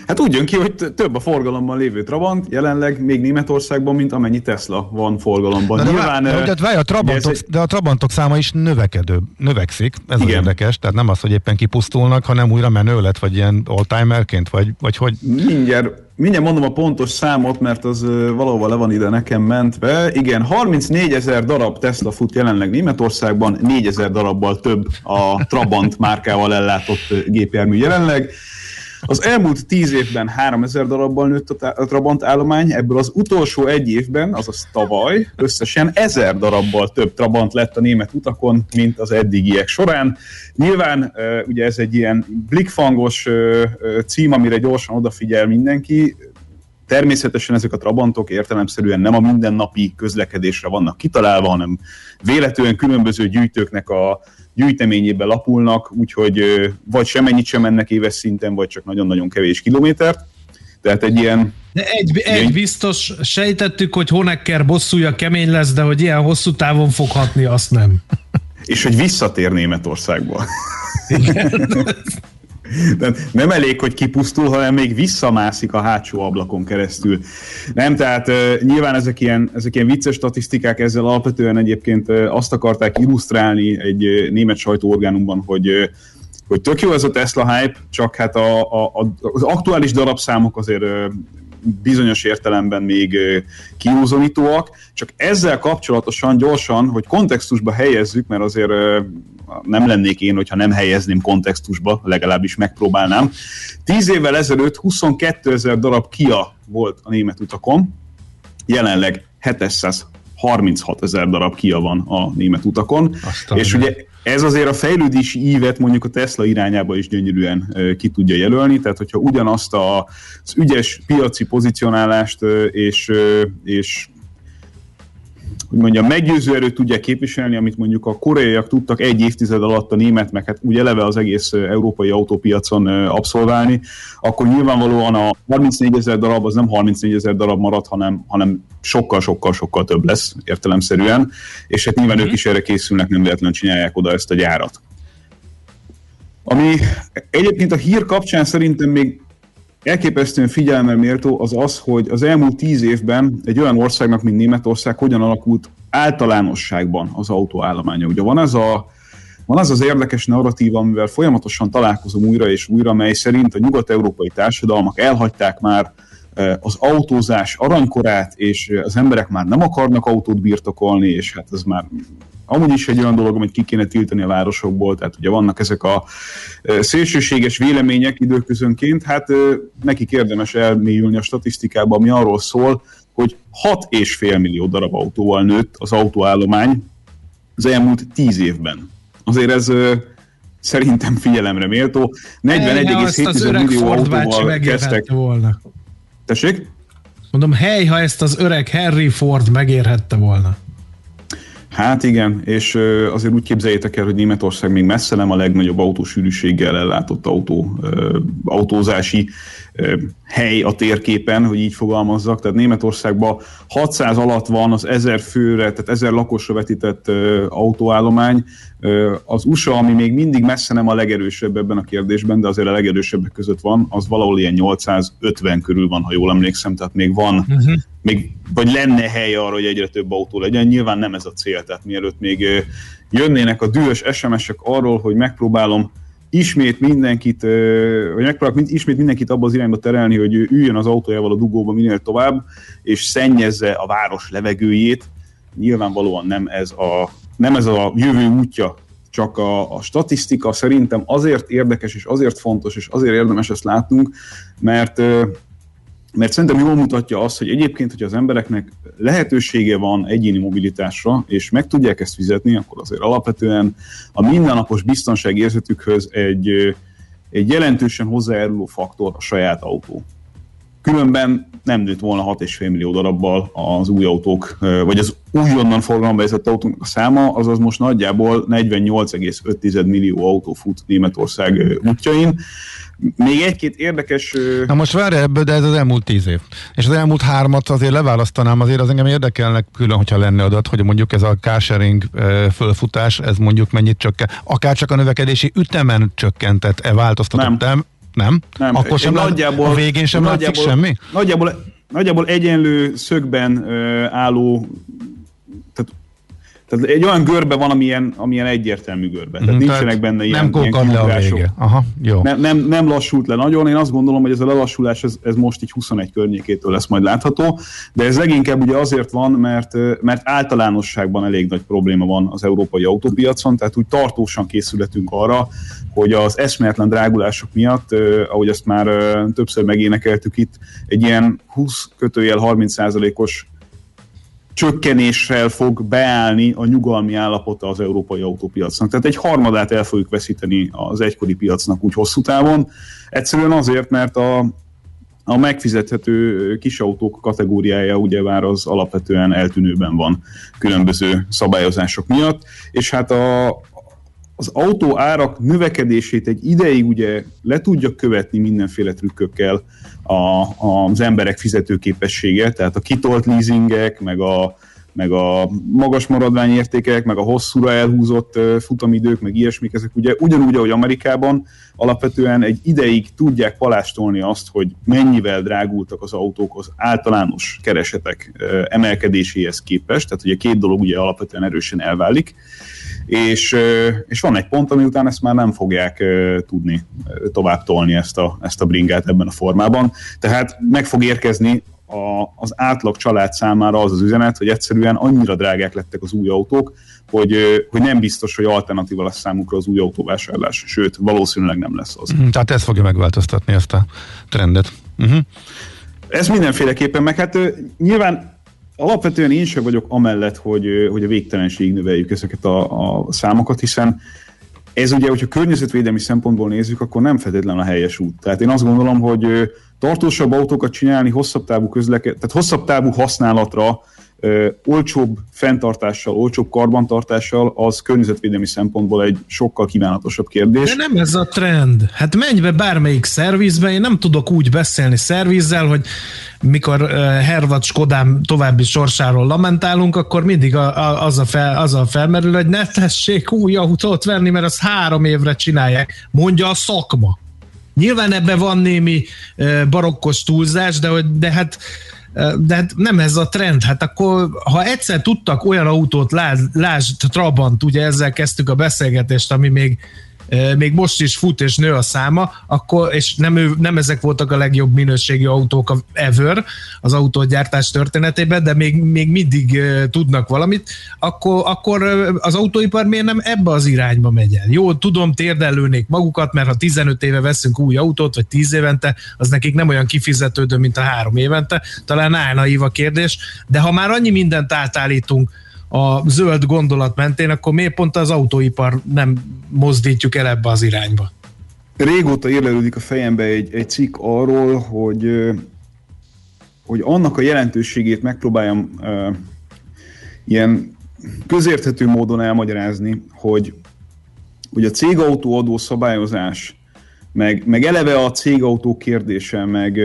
Hát úgy jön ki, hogy több a forgalomban lévő Trabant, jelenleg még Németországban, mint amennyi Tesla van forgalomban. Na de, Nyilván, vá- de, de, várj, a Trabantok, egy- de a Trabantok száma is növekedő, növekszik, ez az Igen. érdekes, tehát nem az, hogy éppen kipusztulnak, hanem újra menő lett, vagy ilyen oldtimerként, vagy, vagy hogy Mindjárt, mindjárt mondom a pontos számot, mert az valahol le van ide nekem mentve. Igen, 34 ezer darab Tesla fut jelenleg Németországban, 4 ezer darabbal több a Trabant márkával ellátott gépjármű jelenleg. Az elmúlt 10 évben 3000 darabbal nőtt a a Trabant állomány, ebből az utolsó egy évben, azaz tavaly, összesen 1000 darabbal több Trabant lett a német utakon, mint az eddigiek során. Nyilván ugye ez egy ilyen blikfangos cím, amire gyorsan odafigyel mindenki, Természetesen ezek a trabantok értelemszerűen nem a mindennapi közlekedésre vannak kitalálva, hanem véletlenül különböző gyűjtőknek a gyűjteményébe lapulnak, úgyhogy vagy semennyit sem mennek éves szinten, vagy csak nagyon-nagyon kevés kilométert. Tehát egy ilyen De egy, egy Igen. biztos, sejtettük, hogy Honecker bosszúja kemény lesz, de hogy ilyen hosszú távon fog hatni, azt nem. és hogy visszatér Németországba. *laughs* De nem elég, hogy kipusztul, hanem még visszamászik a hátsó ablakon keresztül. Nem, tehát uh, nyilván ezek ilyen, ezek ilyen vicces statisztikák, ezzel alapvetően egyébként uh, azt akarták illusztrálni egy uh, német sajtóorgánumban, hogy uh, hogy tök jó ez a Tesla hype, csak hát a, a, a, az aktuális darabszámok azért bizonyos értelemben még kiúzonítóak, csak ezzel kapcsolatosan gyorsan, hogy kontextusba helyezzük, mert azért nem lennék én, hogyha nem helyezném kontextusba, legalábbis megpróbálnám. Tíz évvel ezelőtt 22 ezer darab Kia volt a német utakon, jelenleg 736 ezer darab Kia van a német utakon, Aztán és ugye ez azért a fejlődési ívet mondjuk a Tesla irányába is gyönyörűen ki tudja jelölni, tehát hogyha ugyanazt a, az ügyes piaci pozicionálást és, és hogy mondjam, meggyőző erőt tudják képviselni, amit mondjuk a koreaiak tudtak egy évtized alatt a német, meg hát úgy eleve az egész európai autópiacon abszolválni, akkor nyilvánvalóan a 34 ezer darab az nem 34 ezer darab marad, hanem, hanem sokkal-sokkal-sokkal több lesz értelemszerűen, és hát nyilván ők is erre készülnek, nem véletlenül csinálják oda ezt a gyárat. Ami egyébként a hír kapcsán szerintem még elképesztően figyelemmel méltó az az, hogy az elmúlt tíz évben egy olyan országnak, mint Németország, hogyan alakult általánosságban az autóállománya. Ugye van ez a van az az érdekes narratíva, amivel folyamatosan találkozom újra és újra, mely szerint a nyugat-európai társadalmak elhagyták már eh, az autózás aranykorát, és eh, az emberek már nem akarnak autót birtokolni, és hát ez már amúgy is egy olyan dolog, amit ki kéne tiltani a városokból, tehát ugye vannak ezek a szélsőséges vélemények időközönként, hát nekik érdemes elmélyülni a statisztikába, ami arról szól, hogy 6,5 millió darab autóval nőtt az autóállomány az elmúlt 10 évben. Azért ez szerintem figyelemre méltó. Hely, ha ezt az 41,7 öreg millió autóval kezdtek. volna. Tessék? Mondom, hely, ha ezt az öreg Henry Ford megérhette volna. Hát igen, és azért úgy képzeljétek el, hogy Németország még messze nem a legnagyobb autósűrűséggel ellátott autó, autózási hely a térképen, hogy így fogalmazzak. Tehát Németországban 600 alatt van az 1000 főre, tehát 1000 lakosra vetített autóállomány. Az USA, ami még mindig messze nem a legerősebb ebben a kérdésben, de azért a legerősebbek között van, az valahol ilyen 850 körül van, ha jól emlékszem, tehát még van Uh-huh. még, vagy lenne hely arra, hogy egyre több autó legyen. Nyilván nem ez a cél, tehát mielőtt még jönnének a dühös SMS-ek arról, hogy megpróbálom ismét mindenkit, vagy megpróbálok ismét mindenkit abba az irányba terelni, hogy üljön az autójával a dugóba minél tovább, és szennyezze a város levegőjét. Nyilvánvalóan nem ez a, nem ez a jövő útja, csak a, a statisztika szerintem azért érdekes, és azért fontos, és azért érdemes ezt látnunk, mert mert szerintem jól mutatja azt, hogy egyébként, hogyha az embereknek lehetősége van egyéni mobilitásra, és meg tudják ezt fizetni, akkor azért alapvetően a mindennapos biztonságérzetükhöz egy, egy jelentősen hozzájáruló faktor a saját autó. Különben nem nőtt volna 6,5 millió darabbal az új autók, vagy az újonnan forgalomba helyezett autók a száma, azaz most nagyjából 48,5 millió autó fut Németország útjain. Még egy-két érdekes... Na most várj ebből, de ez az elmúlt tíz év. És az elmúlt hármat azért leválasztanám, azért az engem érdekelnek külön, hogyha lenne adat, hogy mondjuk ez a carsharing fölfutás, ez mondjuk mennyit csökken. Akár csak a növekedési ütemen csökkentett-e, változtatott? Nem. Nem? Nem. Akkor sem nagyjából, a végén sem látszik semmi? Nagyjából, nagyjából egyenlő szögben ö, álló tehát egy olyan görbe van, amilyen, amilyen egyértelmű görbe. Tehát mm, nincsenek tehát benne ilyen, nem ilyen. Aha, jó. Nem, nem, nem lassult le nagyon. Én azt gondolom, hogy ez a lelassulás ez, ez most így 21 környékétől lesz majd látható, de ez leginkább ugye azért van, mert, mert általánosságban elég nagy probléma van az európai autópiacon, tehát úgy tartósan készületünk arra, hogy az eszméletlen drágulások miatt, ahogy ezt már többször megénekeltük itt, egy ilyen 20 kötőjel 30 os csökkenéssel fog beállni a nyugalmi állapota az európai autópiacnak. Tehát egy harmadát el fogjuk veszíteni az egykori piacnak úgy hosszú távon. Egyszerűen azért, mert a, a megfizethető kisautók kategóriája ugye már az alapvetően eltűnőben van különböző szabályozások miatt, és hát a, az autó árak növekedését egy ideig ugye le tudja követni mindenféle trükkökkel a, az emberek fizetőképessége, tehát a kitolt leasingek, meg a, meg a magas maradványértékek, meg a hosszúra elhúzott futamidők, meg ilyesmik, ezek ugye ugyanúgy, ahogy Amerikában alapvetően egy ideig tudják palástolni azt, hogy mennyivel drágultak az autók az általános keresetek emelkedéséhez képest, tehát ugye két dolog ugye alapvetően erősen elválik, és, és van egy pont, ami után ezt már nem fogják tudni tovább tolni ezt a, ezt a bringát ebben a formában. Tehát meg fog érkezni a, az átlag család számára az az üzenet, hogy egyszerűen annyira drágák lettek az új autók, hogy, hogy nem biztos, hogy alternatíva lesz számukra az új autóvásárlás, sőt, valószínűleg nem lesz az. Mm, tehát ez fogja megváltoztatni ezt a trendet. Uh-huh. Ez mindenféleképpen, meg hát nyilván alapvetően én sem vagyok amellett, hogy, hogy a végtelenség növeljük ezeket a, a számokat, hiszen ez ugye, hogyha környezetvédelmi szempontból nézzük, akkor nem feltétlenül a helyes út. Tehát én azt gondolom, hogy tartósabb autókat csinálni hosszabb távú közleke, tehát hosszabb távú használatra ö, olcsóbb fenntartással, olcsóbb karbantartással, az környezetvédelmi szempontból egy sokkal kívánatosabb kérdés. De nem ez a trend. Hát menj be bármelyik szervizbe, én nem tudok úgy beszélni szervizzel, hogy mikor Hervad Skodám további sorsáról lamentálunk, akkor mindig az, a fel, az a felmerül, hogy ne tessék új autót venni, mert azt három évre csinálják. Mondja a szakma. Nyilván ebben van némi barokkos túlzás, de, hogy, de hát de hát nem ez a trend. Hát akkor, ha egyszer tudtak olyan autót, lásd, Trabant, ugye ezzel kezdtük a beszélgetést, ami még még most is fut és nő a száma, akkor, és nem, ő, nem ezek voltak a legjobb minőségi autók ever az autógyártás történetében, de még, még mindig tudnak valamit, akkor, akkor az autóipar miért nem ebbe az irányba megy el? Jó, tudom, térdelőnék magukat, mert ha 15 éve veszünk új autót, vagy 10 évente, az nekik nem olyan kifizetődő, mint a három évente, talán állna a kérdés, de ha már annyi mindent átállítunk, a zöld gondolat mentén, akkor miért pont az autóipar nem mozdítjuk el ebbe az irányba? Régóta érlelődik a fejembe egy, egy cikk arról, hogy, hogy annak a jelentőségét megpróbáljam uh, ilyen közérthető módon elmagyarázni, hogy, hogy a cégautó adó szabályozás, meg, meg eleve a cégautó kérdése, meg,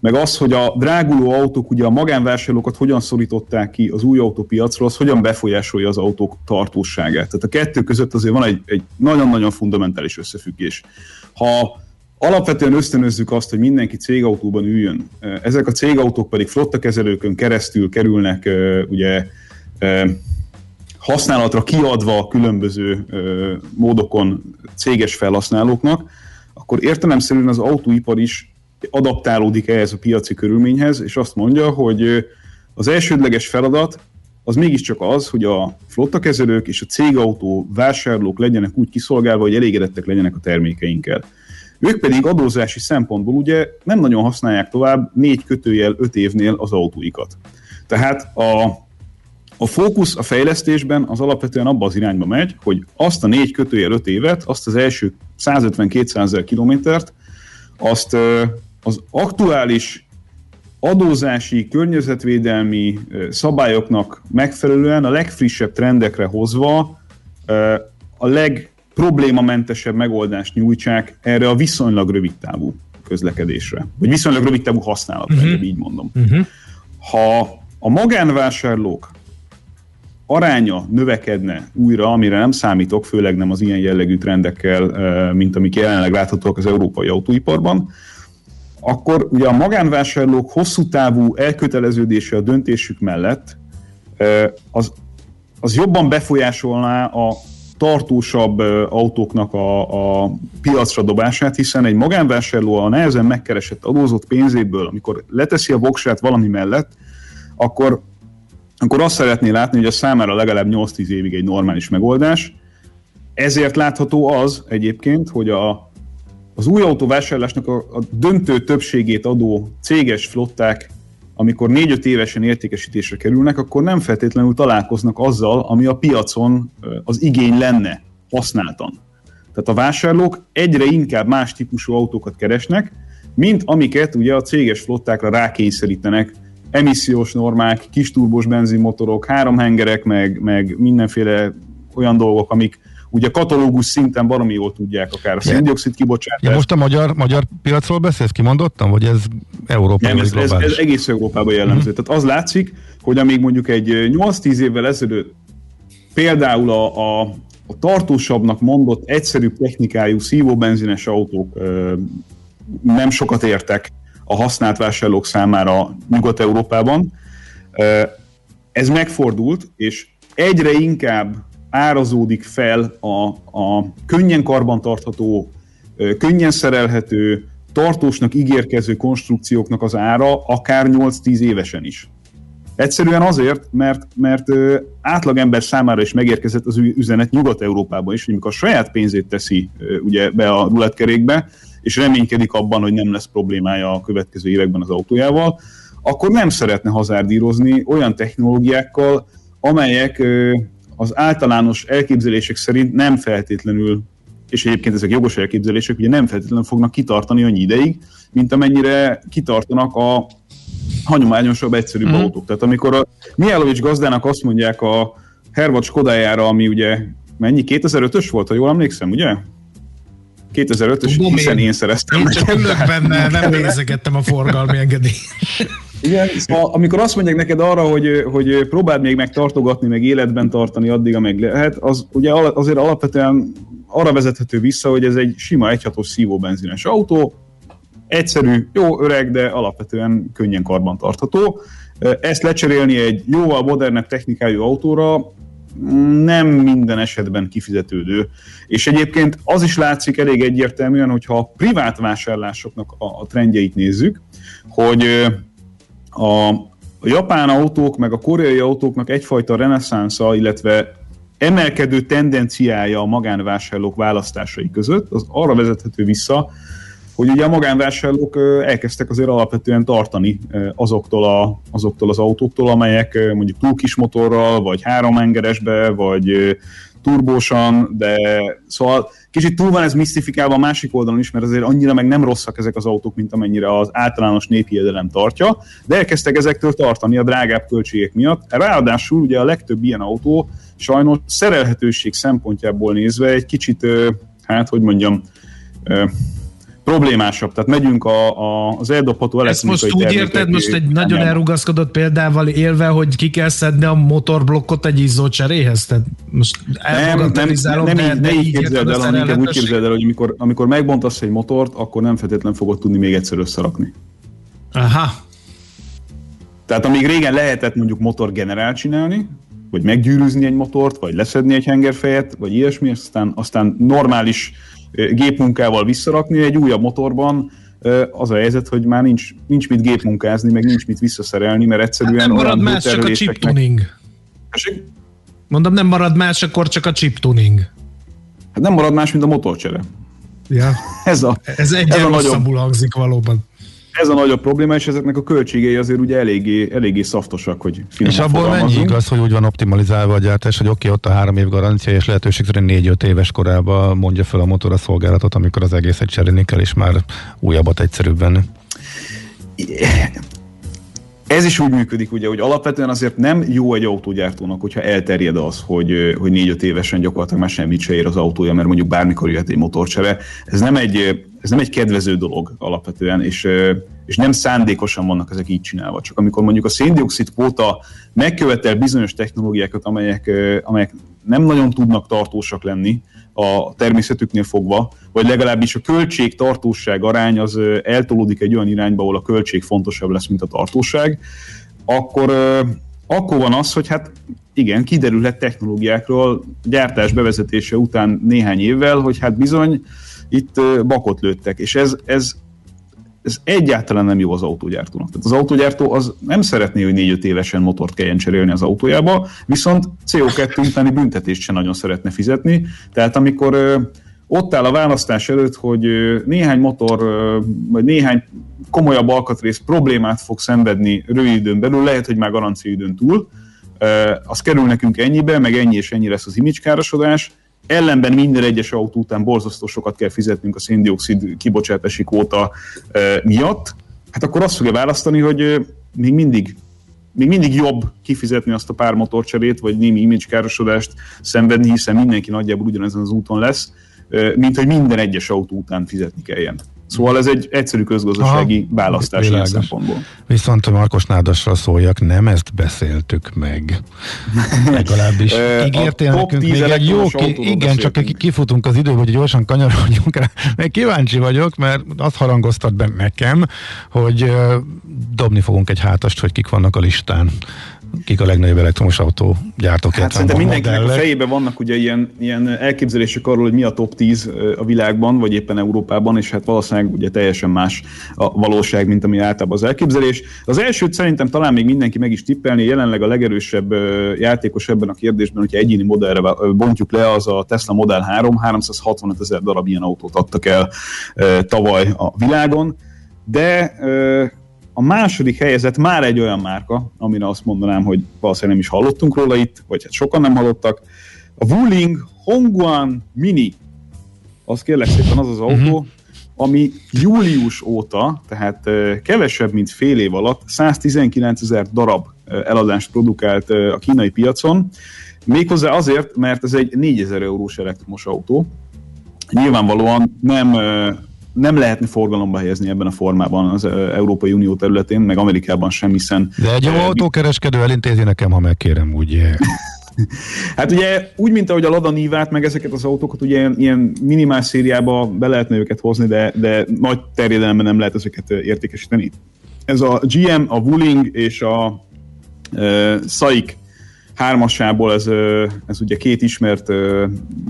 meg az, hogy a dráguló autók, ugye a magánvásárlókat hogyan szorították ki az új autópiacról, az hogyan befolyásolja az autók tartóságát. Tehát a kettő között azért van egy, egy nagyon-nagyon fundamentális összefüggés. Ha alapvetően ösztönözzük azt, hogy mindenki cégautóban üljön, ezek a cégautók pedig flottakezelőkön keresztül kerülnek ugye használatra kiadva különböző módokon céges felhasználóknak, akkor értelemszerűen az autóipar is adaptálódik ehhez a piaci körülményhez, és azt mondja, hogy az elsődleges feladat az mégiscsak az, hogy a flottakezelők és a cégautó vásárlók legyenek úgy kiszolgálva, hogy elégedettek legyenek a termékeinkkel. Ők pedig adózási szempontból ugye nem nagyon használják tovább négy kötőjel öt évnél az autóikat. Tehát a, a fókusz a fejlesztésben az alapvetően abba az irányba megy, hogy azt a négy kötőjel öt évet, azt az első 150-200 ezer kilométert, azt az aktuális adózási, környezetvédelmi szabályoknak megfelelően a legfrissebb trendekre hozva a legproblémamentesebb megoldást nyújtsák erre a viszonylag rövid távú közlekedésre, vagy viszonylag rövid távú használatra, uh-huh. így mondom. Uh-huh. Ha a magánvásárlók aránya növekedne újra, amire nem számítok, főleg nem az ilyen jellegű trendekkel, mint amik jelenleg láthatók az európai autóiparban, akkor ugye a magánvásárlók hosszú távú elköteleződése a döntésük mellett az, az jobban befolyásolná a tartósabb autóknak a, a piacra dobását, hiszen egy magánvásárló a nehezen megkeresett adózott pénzéből, amikor leteszi a voksát valami mellett, akkor, akkor azt szeretné látni, hogy a számára legalább 8-10 évig egy normális megoldás. Ezért látható az egyébként, hogy a, az új autóvásárlásnak a, a döntő többségét adó céges flották, amikor 4-5 évesen értékesítésre kerülnek, akkor nem feltétlenül találkoznak azzal, ami a piacon az igény lenne használtan. Tehát a vásárlók egyre inkább más típusú autókat keresnek, mint amiket ugye a céges flottákra rákényszerítenek emissziós normák, kis turbos benzinmotorok, háromhengerek, meg, meg mindenféle olyan dolgok, amik ugye katalógus szinten baromi jól tudják akár a széndiokszid kibocsátást. Ja, most a magyar, magyar piacról beszélsz, kimondottam, vagy ez Európa Nem, ez, ez, ez, egész Európában jellemző. Mm-hmm. Tehát az látszik, hogy amíg mondjuk egy 8-10 évvel ezelőtt például a, a, a tartósabbnak mondott egyszerű technikájú szívóbenzines autók ö, nem sokat értek a használt vásárlók számára Nyugat-Európában. Ez megfordult, és egyre inkább árazódik fel a, a könnyen karbantartható, könnyen szerelhető, tartósnak ígérkező konstrukcióknak az ára akár 8-10 évesen is. Egyszerűen azért, mert, mert átlagember számára is megérkezett az üzenet Nyugat-Európában is, hogy amikor a saját pénzét teszi ugye be a rulettkerékbe, és reménykedik abban, hogy nem lesz problémája a következő években az autójával, akkor nem szeretne hazárdírozni olyan technológiákkal, amelyek az általános elképzelések szerint nem feltétlenül, és egyébként ezek jogos elképzelések, ugye nem feltétlenül fognak kitartani annyi ideig, mint amennyire kitartanak a hagyományosabb, egyszerűbb mm. autók. Tehát amikor a Mijálovics gazdának azt mondják a Hervad Skodájára, ami ugye mennyi, 2005-ös volt, ha jól emlékszem, ugye? 2005-ös, hiszen én, én szereztem. Én csak ülök benne, nem nézegettem a forgalmi engedélyt. Igen, szóval, amikor azt mondják neked arra, hogy, hogy próbáld még meg tartogatni, meg életben tartani addig, amíg lehet, az ugye azért alapvetően arra vezethető vissza, hogy ez egy sima egyhatos szívóbenzines autó, egyszerű, jó öreg, de alapvetően könnyen karban tartható. Ezt lecserélni egy jóval modernebb technikájú autóra nem minden esetben kifizetődő. És egyébként az is látszik elég egyértelműen, hogyha a privát vásárlásoknak a, trendjeit nézzük, hogy a, japán autók meg a koreai autóknak egyfajta reneszánsza, illetve emelkedő tendenciája a magánvásárlók választásai között, az arra vezethető vissza, hogy ugye a magánvásárlók elkezdtek azért alapvetően tartani azoktól, a, azoktól az autóktól, amelyek mondjuk túl kis motorral, vagy háromengeresbe, vagy turbósan, de szóval kicsit túl van ez misztifikálva a másik oldalon is, mert azért annyira meg nem rosszak ezek az autók, mint amennyire az általános népi tartja, de elkezdtek ezektől tartani a drágább költségek miatt. Ráadásul ugye a legtöbb ilyen autó sajnos szerelhetőség szempontjából nézve egy kicsit, hát hogy mondjam, problémásabb. Tehát megyünk a, a, az eldobható elektronikai Ezt most úgy érted, most egy nagyon nem. elrugaszkodott példával élve, hogy ki kell szedni a motorblokkot egy izzócseréhez? Tehát most nem, nem, nem, nem, de, ne így képzeld el, hanem úgy képzeld el, hogy amikor, amikor megbontasz egy motort, akkor nem feltétlenül fogod tudni még egyszer összerakni. Aha. Tehát amíg régen lehetett mondjuk motorgenerál csinálni, vagy meggyűrűzni egy motort, vagy leszedni egy hengerfejet, vagy ilyesmi, aztán, aztán normális gépmunkával visszarakni, egy újabb motorban az a helyzet, hogy már nincs, nincs mit gépmunkázni, meg nincs mit visszaszerelni, mert egyszerűen... Hát nem marad más, csak a chip tuning. Mondom, nem marad más, akkor csak a chip tuning. Hát nem marad más, mint a motorcsere. Ja. *laughs* Ez a, ez egyen rosszabbul hangzik valóban. Ez a nagyobb probléma, és ezeknek a költségei azért ugye eléggé, eléggé szaftosak, hogy És abból mennyi igaz, hogy úgy van optimalizálva a gyártás, hogy oké, okay, ott a három év garancia, és lehetőség szerint négy-öt éves korában mondja fel a motor a szolgálatot, amikor az egészet cserélni kell, és már újabbat egyszerűbb venni. Ez is úgy működik, ugye, hogy alapvetően azért nem jó egy autógyártónak, hogyha elterjed az, hogy, hogy négy-öt évesen gyakorlatilag már semmit se ér az autója, mert mondjuk bármikor jöhet egy motorcsere. Ez nem egy, ez nem egy kedvező dolog alapvetően, és, és nem szándékosan vannak ezek így csinálva. Csak amikor mondjuk a széndiokszid kvóta megkövetel bizonyos technológiákat, amelyek, amelyek nem nagyon tudnak tartósak lenni, a természetüknél fogva, vagy legalábbis a költség tartóság arány az eltolódik egy olyan irányba, ahol a költség fontosabb lesz, mint a tartóság, akkor, akkor van az, hogy hát igen, kiderülhet technológiákról gyártás bevezetése után néhány évvel, hogy hát bizony itt bakot lőttek, és ez, ez ez egyáltalán nem jó az autógyártónak. Tehát az autógyártó az nem szeretné, hogy 4-5 évesen motort kelljen cserélni az autójába, viszont CO2 utáni büntetést sem nagyon szeretne fizetni. Tehát amikor ott áll a választás előtt, hogy néhány motor, vagy néhány komolyabb alkatrész problémát fog szenvedni rövid időn belül, lehet, hogy már garancia időn túl, az kerül nekünk ennyibe, meg ennyi és ennyi lesz az imicskárosodás, ellenben minden egyes autó után borzasztó sokat kell fizetnünk a széndiokszid kibocsátási kóta e, miatt, hát akkor azt fogja választani, hogy még mindig még mindig jobb kifizetni azt a pár motorcserét, vagy némi image károsodást szenvedni, hiszen mindenki nagyjából ugyanezen az úton lesz, mint hogy minden egyes autó után fizetni kelljen. Szóval ez egy egyszerű közgazdasági Aha, választás ilyen szempontból. Viszont Markos Nádasra szóljak, nem ezt beszéltük meg. *laughs* Legalábbis ígértél nekünk még egy jó, ki, igen, csak kifutunk az időből, hogy gyorsan kanyarodjunk rá. Meg kíváncsi vagyok, mert azt harangoztat be nekem, hogy dobni fogunk egy hátast, hogy kik vannak a listán kik a legnagyobb elektromos autó gyártók. Hát szerintem mindenkinek modellek. a fejében vannak ugye ilyen, ilyen elképzelések arról, hogy mi a top 10 a világban, vagy éppen Európában, és hát valószínűleg ugye teljesen más a valóság, mint ami általában az elképzelés. Az elsőt szerintem talán még mindenki meg is tippelni, jelenleg a legerősebb játékos ebben a kérdésben, hogyha egyéni modellre bontjuk le, az a Tesla Model 3, 365 ezer darab ilyen autót adtak el tavaly a világon, de a második helyezett már egy olyan márka, amire azt mondanám, hogy valószínűleg nem is hallottunk róla itt, vagy hát sokan nem hallottak. A Wuling Hongguan Mini, az kérlek szépen az az autó, uh-huh. ami július óta, tehát kevesebb, mint fél év alatt 119 ezer darab eladást produkált a kínai piacon, méghozzá azért, mert ez egy 4000 eurós elektromos autó. Nyilvánvalóan nem nem lehetne forgalomba helyezni ebben a formában az Európai Unió területén, meg Amerikában sem, hiszen... De egy jó autókereskedő elintézi nekem, ha megkérem, ugye? *laughs* Hát ugye úgy, mint ahogy a Lada Nivát, meg ezeket az autókat ugye ilyen, ilyen minimál szériába be lehetne őket hozni, de, de nagy terjedelemben nem lehet ezeket értékesíteni. Ez a GM, a Wuling és a e, SAIC hármasából ez, ez ugye két ismert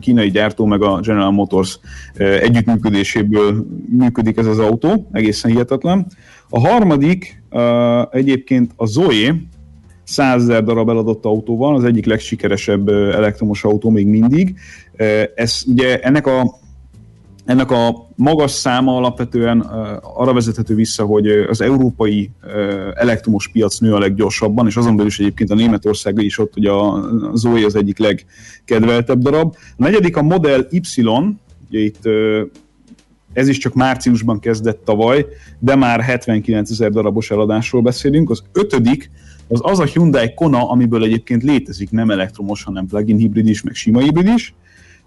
kínai gyártó, meg a General Motors együttműködéséből működik ez az autó, egészen hihetetlen. A harmadik egyébként a Zoe, 100 ezer darab eladott autóval, az egyik legsikeresebb elektromos autó még mindig. Ez ugye ennek a ennek a magas száma alapvetően arra vezethető vissza, hogy az európai elektromos piac nő a leggyorsabban, és azon belül is egyébként a Németország is ott ugye a Zoe az egyik legkedveltebb darab. A negyedik a Model Y, ugye itt ez is csak márciusban kezdett tavaly, de már 79 ezer darabos eladásról beszélünk. Az ötödik az az a Hyundai Kona, amiből egyébként létezik nem elektromos, hanem plug-in hibrid is, meg sima hibrid is.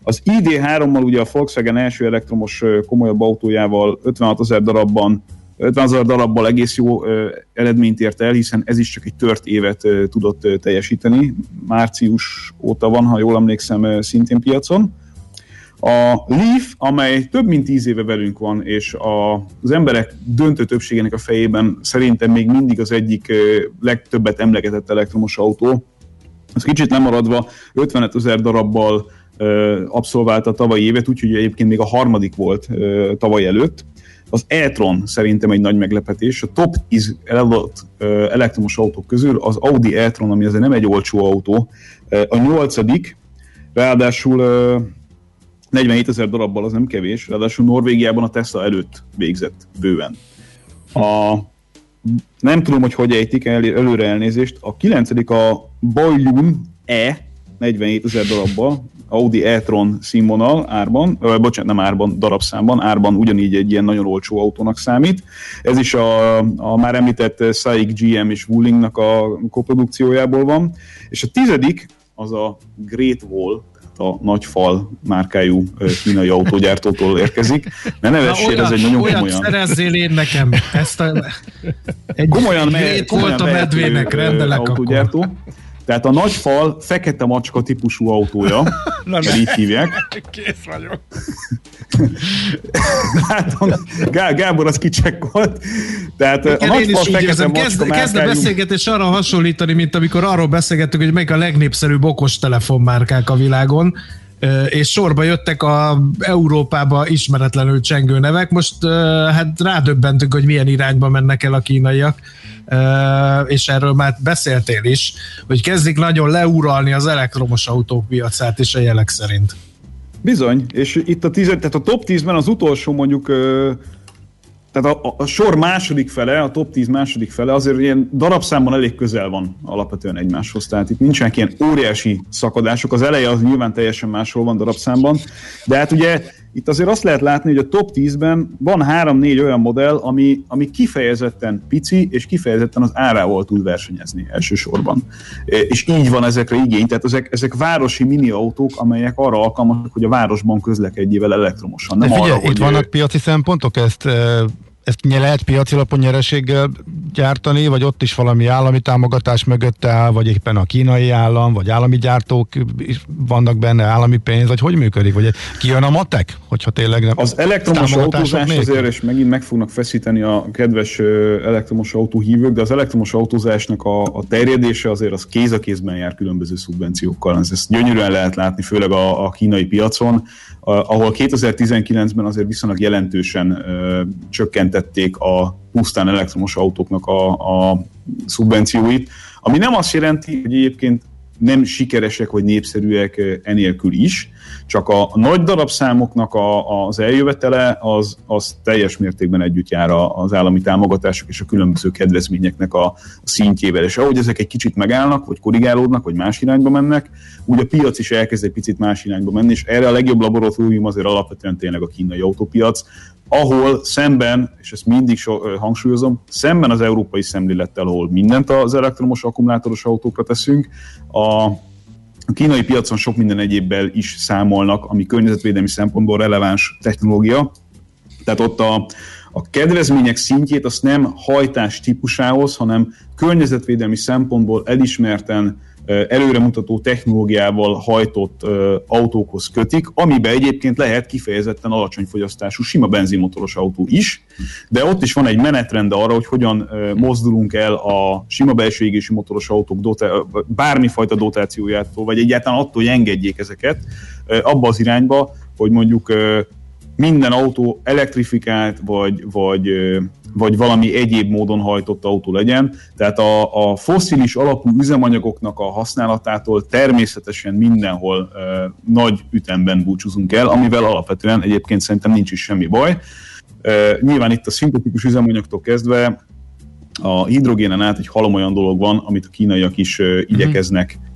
Az ID3-mal ugye a Volkswagen első elektromos komolyabb autójával 56 ezer darabban 50 ezer darabbal egész jó eredményt ért el, hiszen ez is csak egy tört évet tudott teljesíteni. Március óta van, ha jól emlékszem, szintén piacon. A Leaf, amely több mint tíz éve velünk van, és az emberek döntő többségének a fejében szerintem még mindig az egyik legtöbbet emlegetett elektromos autó, az kicsit lemaradva 55 ezer darabbal abszolválta a tavalyi évet, úgyhogy egyébként még a harmadik volt tavaly előtt. Az e-tron szerintem egy nagy meglepetés. A top 10 eladott elektromos autók közül az Audi e-tron, ami azért nem egy olcsó autó, a nyolcadik, ráadásul 47 ezer darabbal az nem kevés, ráadásul Norvégiában a Tesla előtt végzett bőven. A, nem tudom, hogy hogy ejtik el, előre elnézést. A kilencedik a Boyun E, 47 ezer darabbal, Audi e-tron színvonal árban, ö, bocsánat, nem árban, darabszámban, árban ugyanígy egy ilyen nagyon olcsó autónak számít. Ez is a, a már említett SAIC GM és Wullingnak a koprodukciójából van. És a tizedik az a Great Wall, a nagy fal márkájú kínai autógyártótól érkezik. Ne nevessél, ez egy nagyon olyat komolyan. szerezzél én nekem. Ezt a, egy komolyan, grét volt a medvének, rendelek autógyártó. akkor. Tehát a nagy fal fekete macska típusú autója, *laughs* mert így hívják. *laughs* Kész vagyok. *laughs* Hát, Gá- Gábor az kicsekkolt. Tehát a Igen, nagy én is fal fekete érzem, macska kezd, kezd a márkájú- beszélgetés arra hasonlítani, mint amikor arról beszélgettük, hogy melyik a legnépszerűbb okos telefonmárkák a világon, és sorba jöttek a Európába ismeretlenül csengő nevek. Most hát rádöbbentünk, hogy milyen irányba mennek el a kínaiak, és erről már beszéltél is, hogy kezdik nagyon leuralni az elektromos autók piacát is a jelek szerint. Bizony, és itt a, tíz, tehát a top 10-ben az utolsó mondjuk, tehát a, a, sor második fele, a top 10 második fele azért ilyen darabszámban elég közel van alapvetően egymáshoz. Tehát itt nincsenek ilyen óriási szakadások. Az eleje az nyilván teljesen máshol van darabszámban, de hát ugye itt azért azt lehet látni, hogy a top 10-ben van 3-4 olyan modell, ami, ami kifejezetten pici, és kifejezetten az árával tud versenyezni elsősorban. És így van ezekre igény, tehát ezek, ezek városi mini autók, amelyek arra alkalmasak, hogy a városban közlekedjével elektromosan. De Nem figyelj, arra, itt hogy vannak piaci szempontok, ezt, ezt lehet piaci alapon nyereséggel gyártani, vagy ott is valami állami támogatás mögötte áll, vagy éppen a kínai állam, vagy állami gyártók is vannak benne, állami pénz, vagy hogy működik? Vagy kijön a matek, hogyha tényleg nem Az elektromos autózás nélkül? azért, és megint meg fognak feszíteni a kedves elektromos autóhívők, de az elektromos autózásnak a, a terjedése azért az kéz a kézben jár különböző szubvenciókkal. Ez- Ezt gyönyörűen lehet látni, főleg a, a kínai piacon, ahol 2019-ben azért viszonylag jelentősen ö, csökkentették a pusztán elektromos autóknak a, a szubvencióit, ami nem azt jelenti, hogy egyébként nem sikeresek vagy népszerűek enélkül is, csak a nagy darabszámoknak a, az eljövetele az, az teljes mértékben együtt jár az állami támogatások és a különböző kedvezményeknek a szintjével. És ahogy ezek egy kicsit megállnak, vagy korrigálódnak, vagy más irányba mennek, úgy a piac is elkezd egy picit más irányba menni, és erre a legjobb laboratórium azért alapvetően tényleg a kínai autópiac, ahol szemben, és ezt mindig hangsúlyozom, szemben az európai szemlélettel, ahol mindent az elektromos akkumulátoros autókra teszünk, a a kínai piacon sok minden egyébbel is számolnak, ami környezetvédelmi szempontból releváns technológia. Tehát ott a, a kedvezmények szintjét azt nem hajtás típusához, hanem környezetvédelmi szempontból elismerten előremutató technológiával hajtott autókhoz kötik, amiben egyébként lehet kifejezetten alacsony fogyasztású sima benzinmotoros autó is, de ott is van egy menetrend arra, hogy hogyan mozdulunk el a sima belső égési motoros autók dota- bármifajta dotációjától, vagy egyáltalán attól, hogy engedjék ezeket abba az irányba, hogy mondjuk minden autó elektrifikált, vagy, vagy, vagy valami egyéb módon hajtott autó legyen. Tehát a, a foszilis alapú üzemanyagoknak a használatától természetesen mindenhol ö, nagy ütemben búcsúzunk el, amivel alapvetően egyébként szerintem nincs is semmi baj. Ö, nyilván itt a szintetikus üzemanyagtól kezdve a hidrogénen át egy halom olyan dolog van, amit a kínaiak is ö, igyekeznek ö,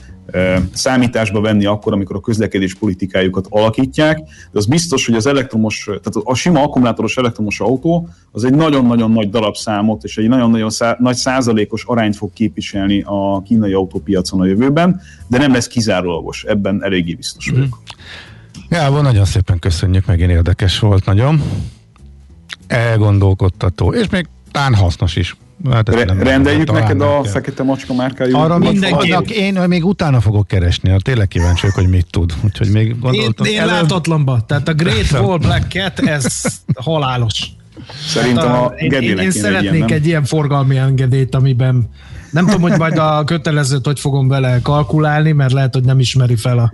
számításba venni akkor, amikor a közlekedés politikájukat alakítják, de az biztos, hogy az elektromos, tehát a sima akkumulátoros elektromos autó az egy nagyon-nagyon nagy darabszámot és egy nagyon-nagyon szá- nagy százalékos arányt fog képviselni a kínai autópiacon a jövőben, de nem lesz kizárólagos, ebben eléggé biztos vagyok. Gábor, nagyon szépen köszönjük, megint érdekes volt nagyon. Elgondolkodtató, és még tán hasznos is. Hát Re- nem- rendeljük talán neked nem a kell. fekete macska márkájú? Arra még Mindenki- annak én még utána fogok keresni, mert tényleg kíváncsi vagyok, hogy mit tud. Úgyhogy még Én, gondoltam. én láthatatlanba. Tehát a Great Wall Black Cat, ez halálos. Szerintem a Hát én, én, Gedinek én kéne egy szeretnék ilyen, nem? egy ilyen forgalmi engedélyt, amiben nem tudom, hogy majd a kötelezőt hogy fogom vele kalkulálni, mert lehet, hogy nem ismeri fel a,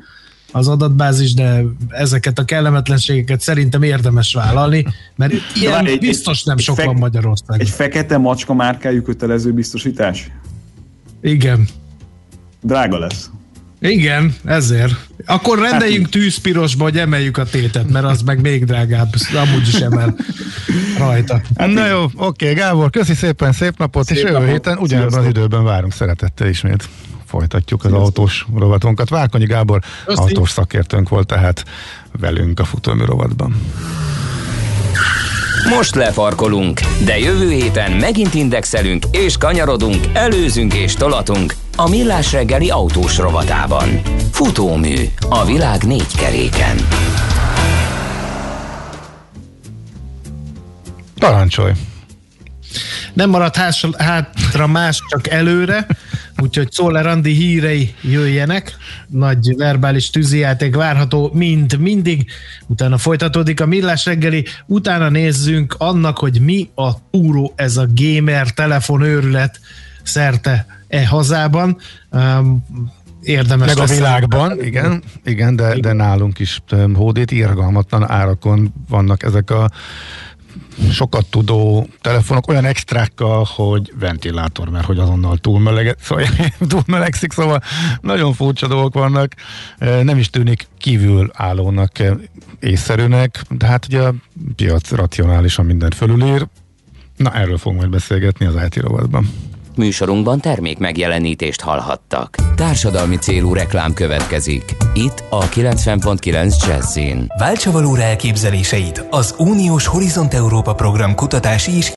az adatbázis, de ezeket a kellemetlenségeket szerintem érdemes vállalni, mert ilyen egy- biztos nem egy sok fek- van Magyarországon. Egy fekete macska márkájú kötelező biztosítás? Igen. Drága lesz. Igen, ezért. Akkor rendeljünk tűzpirosba, hogy emeljük a tétet, mert az meg még drágább, amúgy is emel rajta. Na jó, oké, Gábor, köszi szépen, szép napot, Szép és jövő napot. héten ugyanebben az időben várunk szeretettel ismét. Folytatjuk az Sziasztok. autós rovatunkat. Várkonyi Gábor Köszi. autós szakértőnk volt tehát velünk a futómű rovatban. Most lefarkolunk, de jövő héten megint indexelünk és kanyarodunk, előzünk és tolatunk a Millás reggeli autós rovatában. Futómű a világ négy keréken. Parancsolj! Nem maradt hátra más, csak előre, úgyhogy Czoller Andi hírei jöjjenek. Nagy verbális tűzijáték várható, mint mindig. Utána folytatódik a millás reggeli, utána nézzünk annak, hogy mi a túró ez a gamer telefonőrület szerte e hazában. Um, érdemes Meg a világban, igen, igen de, de nálunk is öm, hódít, irgalmatlan árakon vannak ezek a sokat tudó telefonok olyan extrákkal, hogy ventilátor, mert hogy azonnal túlmeleget, szóval *laughs* túlmelegszik, szóval nagyon furcsa dolgok vannak, E, nem is tűnik kívülállónak, e, észszerűnek, de hát ugye a piac racionálisan mindent fölülír, na erről fogunk majd beszélgetni az IT rovatban. Műsorunkban termék megjelenítést hallhattak. Társadalmi célú reklám következik. Itt a 90.9 Jazzin. Váltsa valóra elképzeléseit az Uniós Horizont Európa program kutatási és